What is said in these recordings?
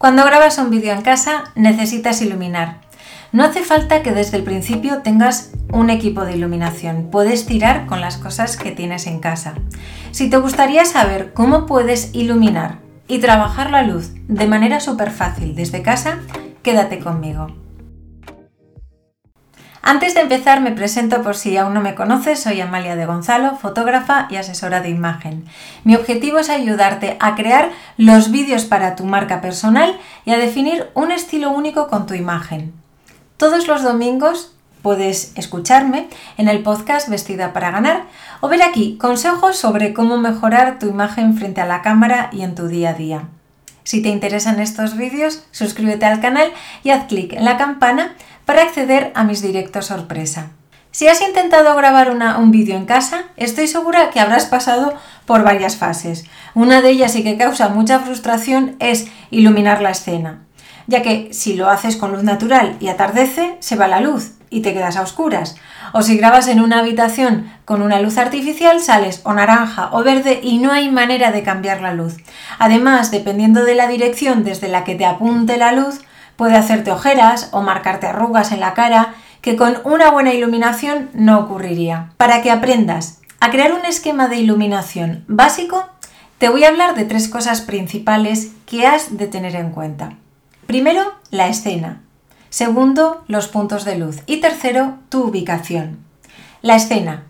Cuando grabas un vídeo en casa necesitas iluminar. No hace falta que desde el principio tengas un equipo de iluminación, puedes tirar con las cosas que tienes en casa. Si te gustaría saber cómo puedes iluminar y trabajar la luz de manera súper fácil desde casa, quédate conmigo. Antes de empezar me presento por si aún no me conoces, soy Amalia de Gonzalo, fotógrafa y asesora de imagen. Mi objetivo es ayudarte a crear los vídeos para tu marca personal y a definir un estilo único con tu imagen. Todos los domingos puedes escucharme en el podcast Vestida para Ganar o ver aquí consejos sobre cómo mejorar tu imagen frente a la cámara y en tu día a día. Si te interesan estos vídeos, suscríbete al canal y haz clic en la campana para acceder a mis directos sorpresa. Si has intentado grabar un vídeo en casa, estoy segura que habrás pasado por varias fases. Una de ellas y que causa mucha frustración es iluminar la escena, ya que si lo haces con luz natural y atardece, se va la luz y te quedas a oscuras. O si grabas en una habitación con una luz artificial, sales o naranja o verde y no hay manera de cambiar la luz. Además, dependiendo de la dirección desde la que te apunte la luz, puede hacerte ojeras o marcarte arrugas en la cara que con una buena iluminación no ocurriría. Para que aprendas a crear un esquema de iluminación básico, te voy a hablar de tres cosas principales que has de tener en cuenta. Primero, la escena. Segundo, los puntos de luz. Y tercero, tu ubicación. La escena.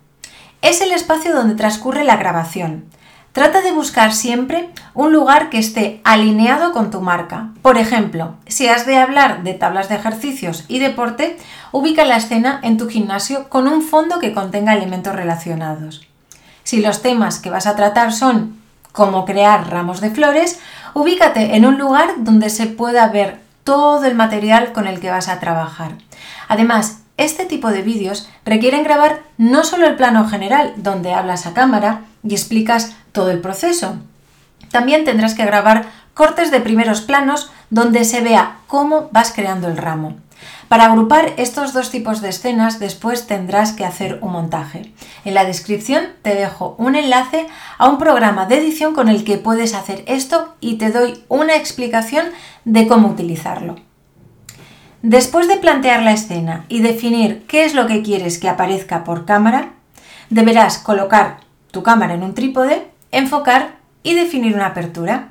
Es el espacio donde transcurre la grabación. Trata de buscar siempre un lugar que esté alineado con tu marca. Por ejemplo, si has de hablar de tablas de ejercicios y deporte, ubica la escena en tu gimnasio con un fondo que contenga elementos relacionados. Si los temas que vas a tratar son cómo crear ramos de flores, ubícate en un lugar donde se pueda ver todo el material con el que vas a trabajar. Además, este tipo de vídeos requieren grabar no solo el plano general, donde hablas a cámara y explicas todo el proceso. También tendrás que grabar cortes de primeros planos donde se vea cómo vas creando el ramo. Para agrupar estos dos tipos de escenas después tendrás que hacer un montaje. En la descripción te dejo un enlace a un programa de edición con el que puedes hacer esto y te doy una explicación de cómo utilizarlo. Después de plantear la escena y definir qué es lo que quieres que aparezca por cámara, deberás colocar tu cámara en un trípode, enfocar y definir una apertura.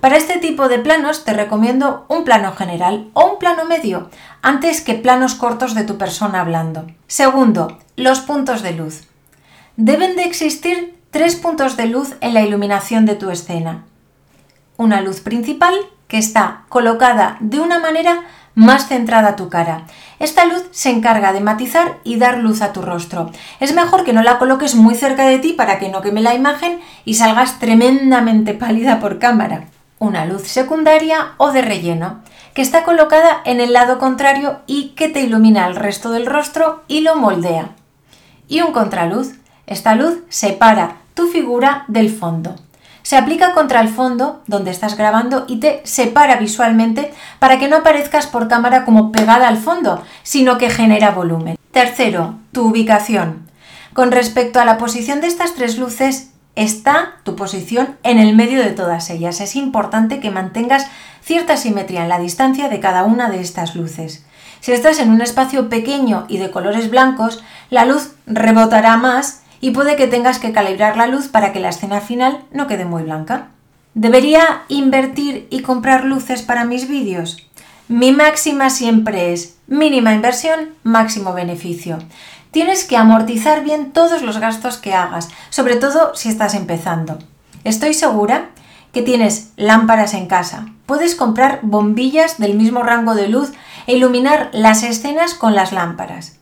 Para este tipo de planos te recomiendo un plano general o un plano medio, antes que planos cortos de tu persona hablando. Segundo, los puntos de luz. Deben de existir tres puntos de luz en la iluminación de tu escena. Una luz principal que está colocada de una manera más centrada a tu cara. Esta luz se encarga de matizar y dar luz a tu rostro. Es mejor que no la coloques muy cerca de ti para que no queme la imagen y salgas tremendamente pálida por cámara. Una luz secundaria o de relleno, que está colocada en el lado contrario y que te ilumina el resto del rostro y lo moldea. Y un contraluz. Esta luz separa tu figura del fondo. Se aplica contra el fondo donde estás grabando y te separa visualmente para que no aparezcas por cámara como pegada al fondo, sino que genera volumen. Tercero, tu ubicación. Con respecto a la posición de estas tres luces, está tu posición en el medio de todas ellas. Es importante que mantengas cierta simetría en la distancia de cada una de estas luces. Si estás en un espacio pequeño y de colores blancos, la luz rebotará más y puede que tengas que calibrar la luz para que la escena final no quede muy blanca. ¿Debería invertir y comprar luces para mis vídeos? Mi máxima siempre es mínima inversión, máximo beneficio. Tienes que amortizar bien todos los gastos que hagas, sobre todo si estás empezando. Estoy segura que tienes lámparas en casa. Puedes comprar bombillas del mismo rango de luz e iluminar las escenas con las lámparas.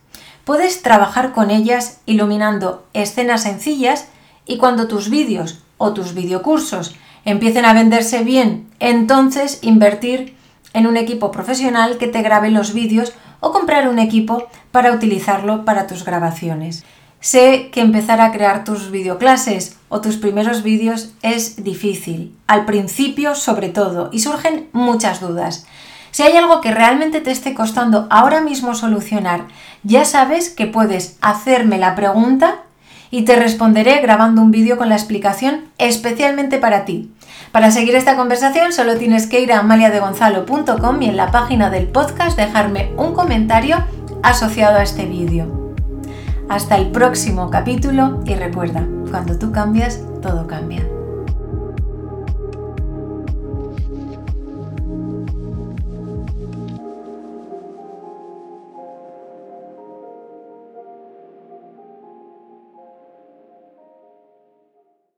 Puedes trabajar con ellas iluminando escenas sencillas y cuando tus vídeos o tus videocursos empiecen a venderse bien, entonces invertir en un equipo profesional que te grabe los vídeos o comprar un equipo para utilizarlo para tus grabaciones. Sé que empezar a crear tus videoclases o tus primeros vídeos es difícil, al principio sobre todo, y surgen muchas dudas. Si hay algo que realmente te esté costando ahora mismo solucionar, ya sabes que puedes hacerme la pregunta y te responderé grabando un vídeo con la explicación especialmente para ti. Para seguir esta conversación solo tienes que ir a amaliadegonzalo.com y en la página del podcast dejarme un comentario asociado a este vídeo. Hasta el próximo capítulo y recuerda, cuando tú cambias, todo cambia.